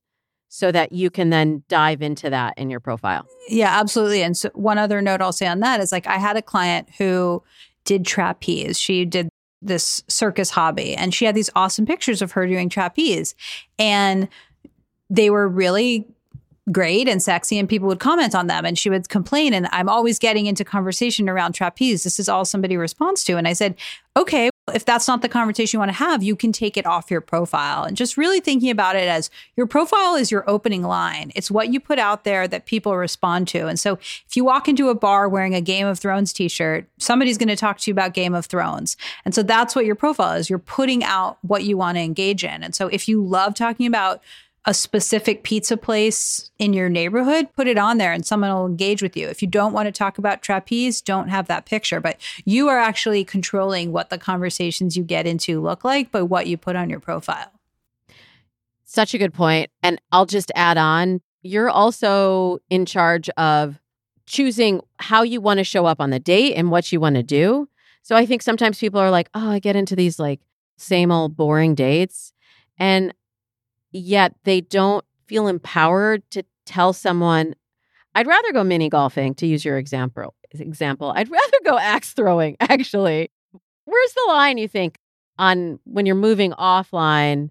so that you can then dive into that in your profile. Yeah, absolutely. And so one other note I'll say on that is like I had a client who did trapeze. She did this circus hobby and she had these awesome pictures of her doing trapeze. And they were really great and sexy and people would comment on them and she would complain and I'm always getting into conversation around trapeze. This is all somebody responds to. And I said, okay, if that's not the conversation you want to have, you can take it off your profile. And just really thinking about it as your profile is your opening line. It's what you put out there that people respond to. And so if you walk into a bar wearing a Game of Thrones t-shirt, somebody's going to talk to you about Game of Thrones. And so that's what your profile is. You're putting out what you want to engage in. And so if you love talking about a specific pizza place in your neighborhood, put it on there and someone will engage with you. If you don't want to talk about trapeze, don't have that picture. But you are actually controlling what the conversations you get into look like by what you put on your profile. Such a good point. And I'll just add on you're also in charge of choosing how you want to show up on the date and what you want to do. So I think sometimes people are like, oh, I get into these like same old boring dates. And yet they don't feel empowered to tell someone, I'd rather go mini golfing, to use your example. Example, I'd rather go axe throwing, actually. Where's the line, you think, on when you're moving offline,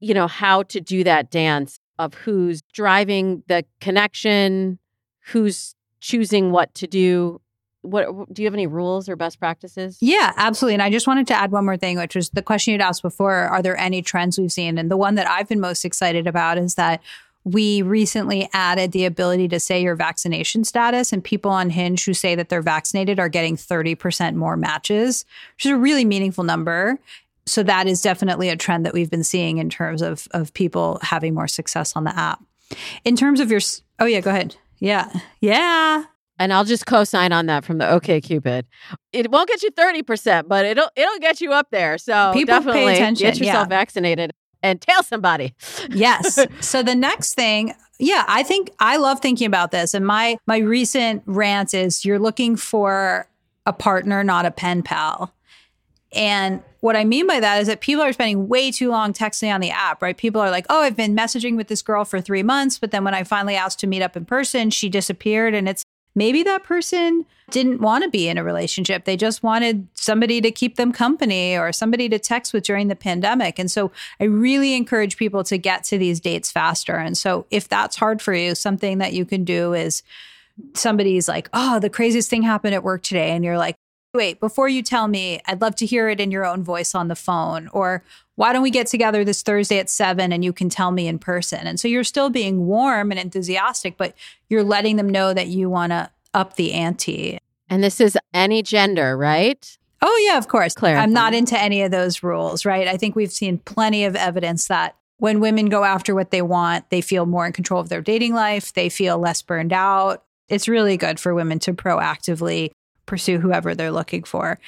you know, how to do that dance of who's driving the connection, who's choosing what to do? What do you have any rules or best practices? Yeah, absolutely. And I just wanted to add one more thing, which was the question you'd asked before Are there any trends we've seen? And the one that I've been most excited about is that we recently added the ability to say your vaccination status, and people on Hinge who say that they're vaccinated are getting 30% more matches, which is a really meaningful number. So that is definitely a trend that we've been seeing in terms of of people having more success on the app. In terms of your, oh yeah, go ahead. Yeah, yeah. And I'll just co-sign on that from the OKCupid. It won't get you 30%, but it'll it'll get you up there. So People pay definitely attention, get yourself yeah. vaccinated and tell somebody. yes. So the next thing, yeah, I think I love thinking about this. And my my recent rant is you're looking for a partner, not a pen pal. And what I mean by that is that people are spending way too long texting on the app, right? People are like, oh, I've been messaging with this girl for three months, but then when I finally asked to meet up in person, she disappeared. And it's maybe that person didn't want to be in a relationship. They just wanted somebody to keep them company or somebody to text with during the pandemic. And so I really encourage people to get to these dates faster. And so if that's hard for you, something that you can do is somebody's like, oh, the craziest thing happened at work today. And you're like, wait, before you tell me, I'd love to hear it in your own voice on the phone. Or why don't we get together this Thursday at seven and you can tell me in person? And so you're still being warm and enthusiastic, but you're letting them know that you want to up the ante. And this is any gender, right? Oh, yeah, of course. Clarify. I'm not into any of those rules, right? I think we've seen plenty of evidence that when women go after what they want, they feel more in control of their dating life, they feel less burned out. It's really good for women to proactively pursue whoever they're looking for.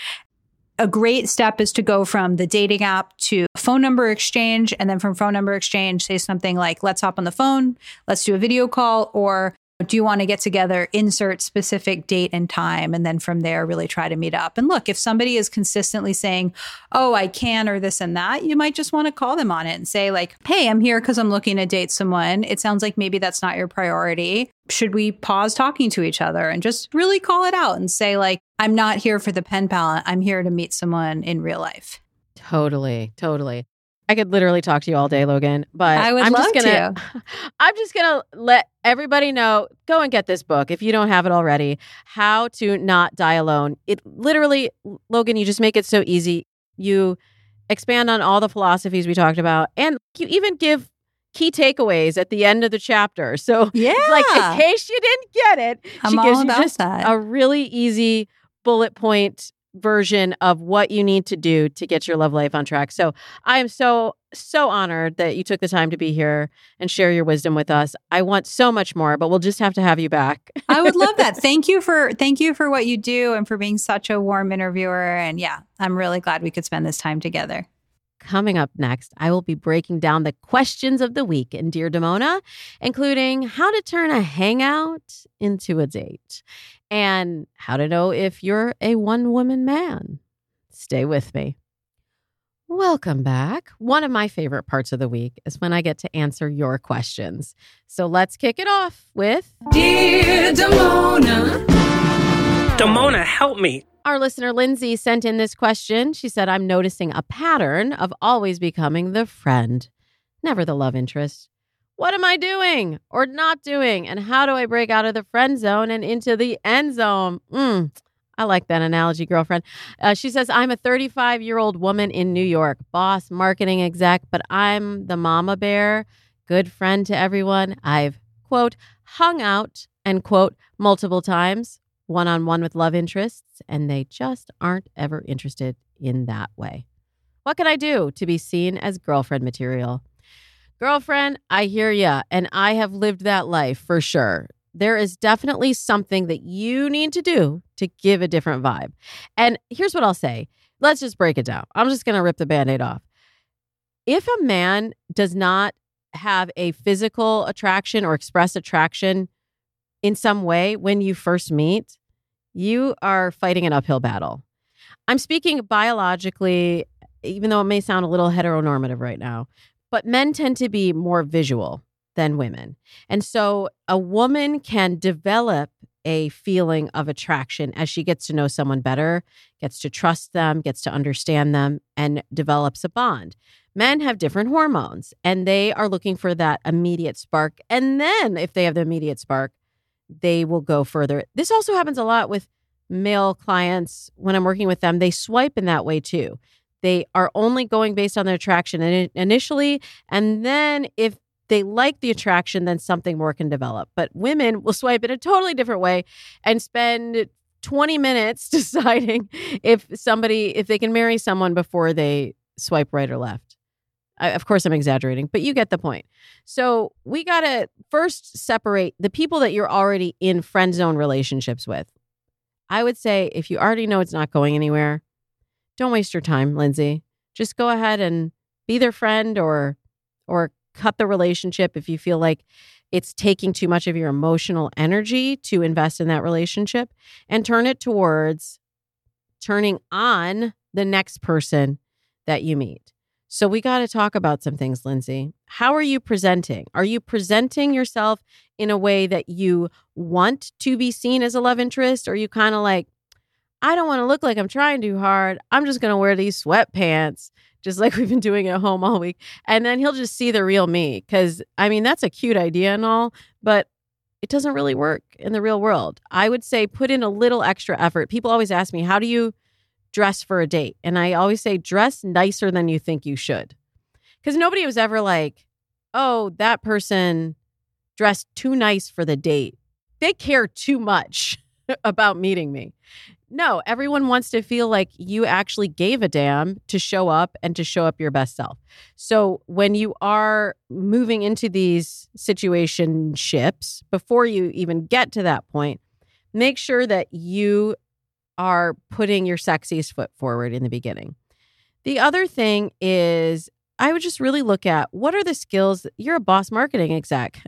A great step is to go from the dating app to phone number exchange. And then from phone number exchange, say something like, let's hop on the phone, let's do a video call, or do you want to get together, insert specific date and time, and then from there, really try to meet up? And look, if somebody is consistently saying, oh, I can, or this and that, you might just want to call them on it and say, like, hey, I'm here because I'm looking to date someone. It sounds like maybe that's not your priority. Should we pause talking to each other and just really call it out and say, like, I'm not here for the pen pal. I'm here to meet someone in real life. Totally, totally. I could literally talk to you all day, Logan, but I would am love just gonna I'm just gonna let everybody know, go and get this book if you don't have it already. How to not die alone. It literally, Logan, you just make it so easy. You expand on all the philosophies we talked about, and you even give key takeaways at the end of the chapter. So Yeah. like in case you didn't get it, I'm she gives you just that. a really easy bullet point version of what you need to do to get your love life on track. So I am so so honored that you took the time to be here and share your wisdom with us. I want so much more, but we'll just have to have you back. I would love that. Thank you for thank you for what you do and for being such a warm interviewer. And yeah, I'm really glad we could spend this time together. Coming up next, I will be breaking down the questions of the week in Dear Damona, including how to turn a hangout into a date and how to know if you're a one woman man. Stay with me. Welcome back. One of my favorite parts of the week is when I get to answer your questions. So let's kick it off with Dear Damona. Demona, help me. Our listener Lindsay sent in this question. She said, I'm noticing a pattern of always becoming the friend, never the love interest. What am I doing or not doing? And how do I break out of the friend zone and into the end zone? Mm, I like that analogy, girlfriend. Uh, she says, I'm a 35 year old woman in New York, boss, marketing exec, but I'm the mama bear, good friend to everyone. I've, quote, hung out, end quote, multiple times one on one with love interests, and they just aren't ever interested in that way. What can I do to be seen as girlfriend material? Girlfriend, I hear ya, and I have lived that life for sure. There is definitely something that you need to do to give a different vibe. And here's what I'll say let's just break it down. I'm just going to rip the band aid off. If a man does not have a physical attraction or express attraction in some way when you first meet, you are fighting an uphill battle. I'm speaking biologically, even though it may sound a little heteronormative right now, but men tend to be more visual than women. And so a woman can develop a feeling of attraction as she gets to know someone better, gets to trust them, gets to understand them, and develops a bond. Men have different hormones and they are looking for that immediate spark. And then, if they have the immediate spark, they will go further. This also happens a lot with male clients when I'm working with them. They swipe in that way too. They are only going based on their attraction in- initially. And then, if they like the attraction, then something more can develop. But women will swipe in a totally different way and spend 20 minutes deciding if somebody, if they can marry someone before they swipe right or left. I, of course, I'm exaggerating, but you get the point. So we got to first separate the people that you're already in friend zone relationships with. I would say if you already know it's not going anywhere, don't waste your time, Lindsay. Just go ahead and be their friend or or cut the relationship if you feel like it's taking too much of your emotional energy to invest in that relationship and turn it towards turning on the next person that you meet. So we got to talk about some things, Lindsay. How are you presenting? Are you presenting yourself in a way that you want to be seen as a love interest? Or are you kind of like, I don't want to look like I'm trying too hard. I'm just going to wear these sweatpants, just like we've been doing at home all week. And then he'll just see the real me. Cause I mean, that's a cute idea and all, but it doesn't really work in the real world. I would say put in a little extra effort. People always ask me, how do you dress for a date. And I always say, dress nicer than you think you should. Because nobody was ever like, oh, that person dressed too nice for the date. They care too much about meeting me. No, everyone wants to feel like you actually gave a damn to show up and to show up your best self. So when you are moving into these situationships, before you even get to that point, make sure that you are putting your sexiest foot forward in the beginning. The other thing is, I would just really look at what are the skills. You're a boss marketing exec.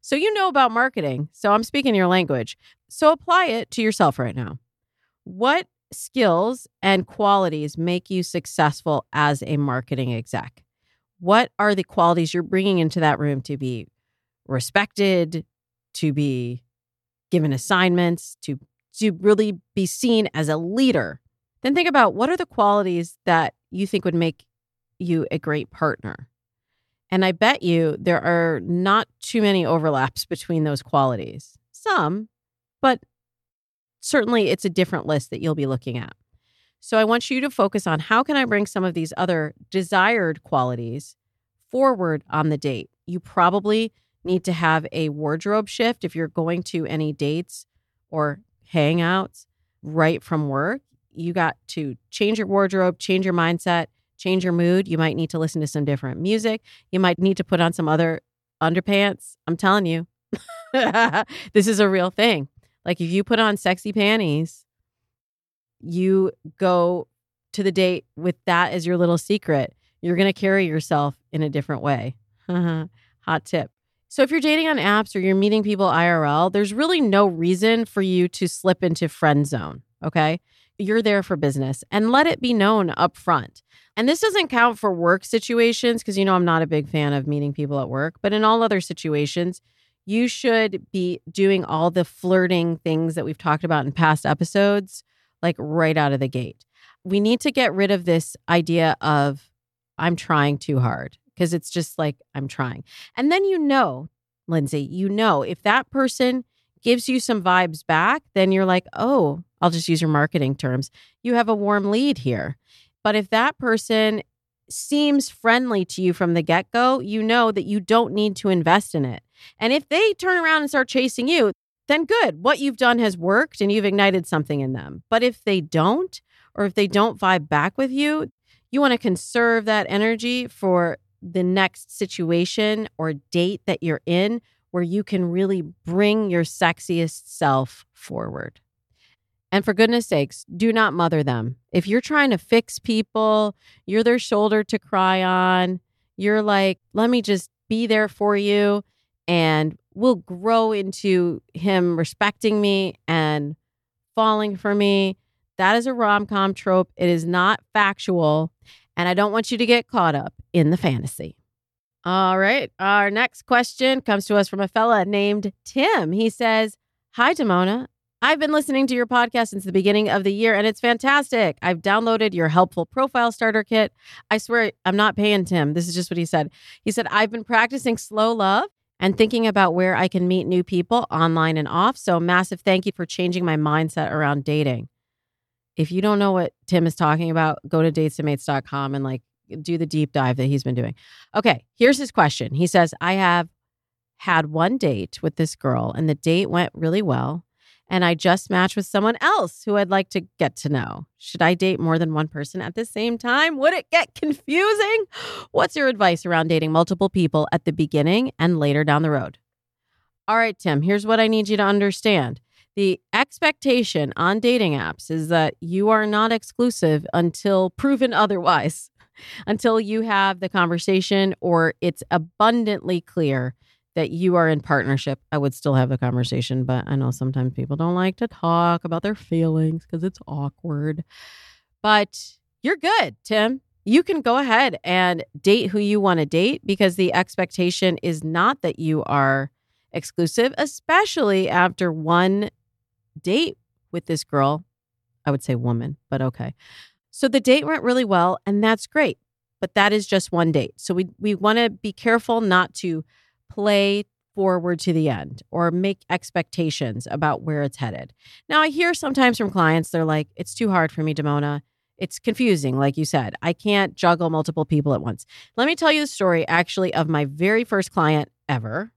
So you know about marketing. So I'm speaking your language. So apply it to yourself right now. What skills and qualities make you successful as a marketing exec? What are the qualities you're bringing into that room to be respected, to be given assignments, to to really be seen as a leader, then think about what are the qualities that you think would make you a great partner. And I bet you there are not too many overlaps between those qualities. Some, but certainly it's a different list that you'll be looking at. So I want you to focus on how can I bring some of these other desired qualities forward on the date. You probably need to have a wardrobe shift if you're going to any dates or hangouts right from work, you got to change your wardrobe, change your mindset, change your mood. You might need to listen to some different music. You might need to put on some other underpants. I'm telling you, this is a real thing. Like if you put on sexy panties, you go to the date with that as your little secret. You're going to carry yourself in a different way. Hot tip. So if you're dating on apps or you're meeting people IRL, there's really no reason for you to slip into friend zone, okay? You're there for business and let it be known up front. And this doesn't count for work situations because you know I'm not a big fan of meeting people at work, but in all other situations, you should be doing all the flirting things that we've talked about in past episodes like right out of the gate. We need to get rid of this idea of I'm trying too hard because it's just like, I'm trying. And then you know, Lindsay, you know, if that person gives you some vibes back, then you're like, oh, I'll just use your marketing terms. You have a warm lead here. But if that person seems friendly to you from the get go, you know that you don't need to invest in it. And if they turn around and start chasing you, then good. What you've done has worked and you've ignited something in them. But if they don't, or if they don't vibe back with you, you want to conserve that energy for the next situation or date that you're in where you can really bring your sexiest self forward. And for goodness sakes, do not mother them. If you're trying to fix people, you're their shoulder to cry on, you're like, let me just be there for you and we'll grow into him respecting me and falling for me. That is a rom com trope. It is not factual. And I don't want you to get caught up in the fantasy. All right. Our next question comes to us from a fella named Tim. He says, Hi, Damona. I've been listening to your podcast since the beginning of the year and it's fantastic. I've downloaded your helpful profile starter kit. I swear I'm not paying Tim. This is just what he said. He said, I've been practicing slow love and thinking about where I can meet new people online and off. So, massive thank you for changing my mindset around dating if you don't know what Tim is talking about, go to datesandmates.com and like do the deep dive that he's been doing. Okay, here's his question. He says, I have had one date with this girl and the date went really well. And I just matched with someone else who I'd like to get to know. Should I date more than one person at the same time? Would it get confusing? What's your advice around dating multiple people at the beginning and later down the road? All right, Tim, here's what I need you to understand. The expectation on dating apps is that you are not exclusive until proven otherwise, until you have the conversation or it's abundantly clear that you are in partnership, I would still have the conversation. But I know sometimes people don't like to talk about their feelings because it's awkward. But you're good, Tim. You can go ahead and date who you want to date because the expectation is not that you are exclusive, especially after one date with this girl. I would say woman, but okay. So the date went really well, and that's great. But that is just one date. So we, we want to be careful not to play forward to the end or make expectations about where it's headed. Now, I hear sometimes from clients, they're like, it's too hard for me, Damona. It's confusing, like you said. I can't juggle multiple people at once. Let me tell you the story actually of my very first client ever.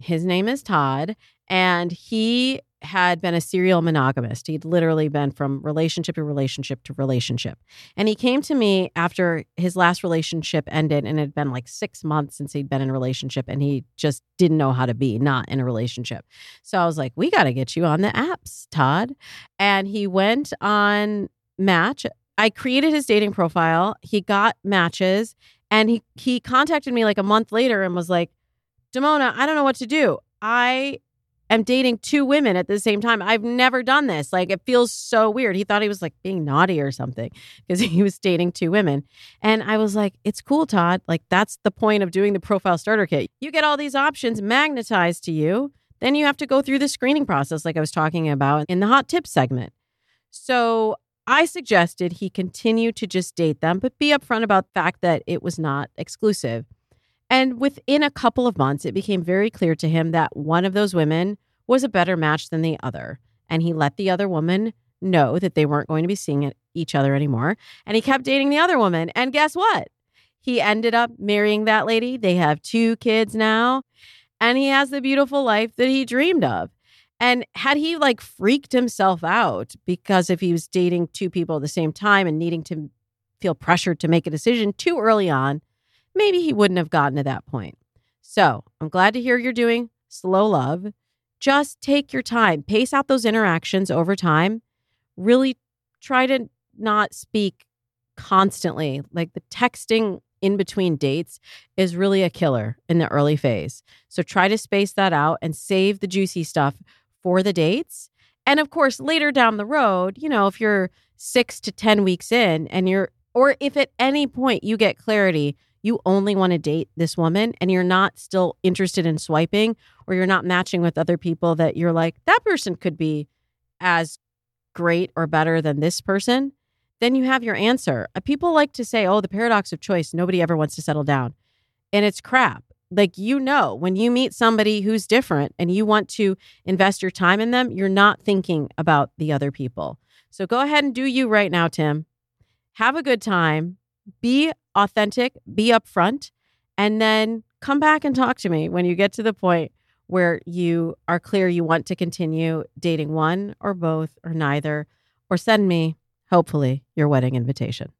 His name is Todd, and he had been a serial monogamist. He'd literally been from relationship to relationship to relationship. And he came to me after his last relationship ended and it had been like 6 months since he'd been in a relationship and he just didn't know how to be not in a relationship. So I was like, "We got to get you on the apps, Todd." And he went on Match. I created his dating profile. He got matches and he he contacted me like a month later and was like, "Damona, I don't know what to do. I am dating two women at the same time. I've never done this. Like it feels so weird. He thought he was like being naughty or something because he was dating two women. And I was like, it's cool, Todd. Like that's the point of doing the profile starter kit. You get all these options magnetized to you. Then you have to go through the screening process, like I was talking about in the hot tips segment. So I suggested he continue to just date them, but be upfront about the fact that it was not exclusive. And within a couple of months, it became very clear to him that one of those women was a better match than the other. And he let the other woman know that they weren't going to be seeing each other anymore. And he kept dating the other woman. And guess what? He ended up marrying that lady. They have two kids now. And he has the beautiful life that he dreamed of. And had he like freaked himself out because if he was dating two people at the same time and needing to feel pressured to make a decision too early on, maybe he wouldn't have gotten to that point. So I'm glad to hear you're doing slow love. Just take your time, pace out those interactions over time. Really try to not speak constantly. Like the texting in between dates is really a killer in the early phase. So try to space that out and save the juicy stuff for the dates. And of course, later down the road, you know, if you're six to 10 weeks in and you're, or if at any point you get clarity you only want to date this woman and you're not still interested in swiping or you're not matching with other people that you're like, that person could be as great or better than this person, then you have your answer. Uh, people like to say, oh, the paradox of choice, nobody ever wants to settle down. And it's crap. Like, you know, when you meet somebody who's different and you want to invest your time in them, you're not thinking about the other people. So go ahead and do you right now, Tim. Have a good time. Be authentic, be upfront, and then come back and talk to me when you get to the point where you are clear you want to continue dating one or both or neither, or send me, hopefully, your wedding invitation.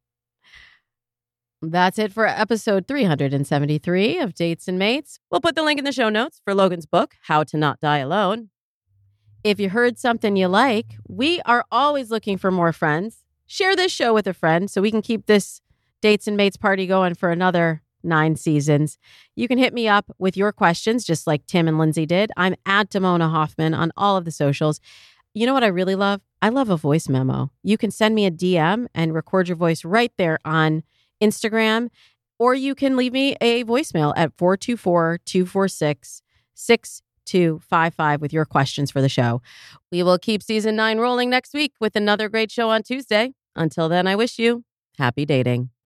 That's it for episode 373 of Dates and Mates. We'll put the link in the show notes for Logan's book, How to Not Die Alone. If you heard something you like, we are always looking for more friends. Share this show with a friend so we can keep this Dates and Mates party going for another nine seasons. You can hit me up with your questions, just like Tim and Lindsay did. I'm at Damona Hoffman on all of the socials. You know what I really love? I love a voice memo. You can send me a DM and record your voice right there on Instagram, or you can leave me a voicemail at 424 246 6255 with your questions for the show. We will keep season nine rolling next week with another great show on Tuesday. Until then, I wish you happy dating.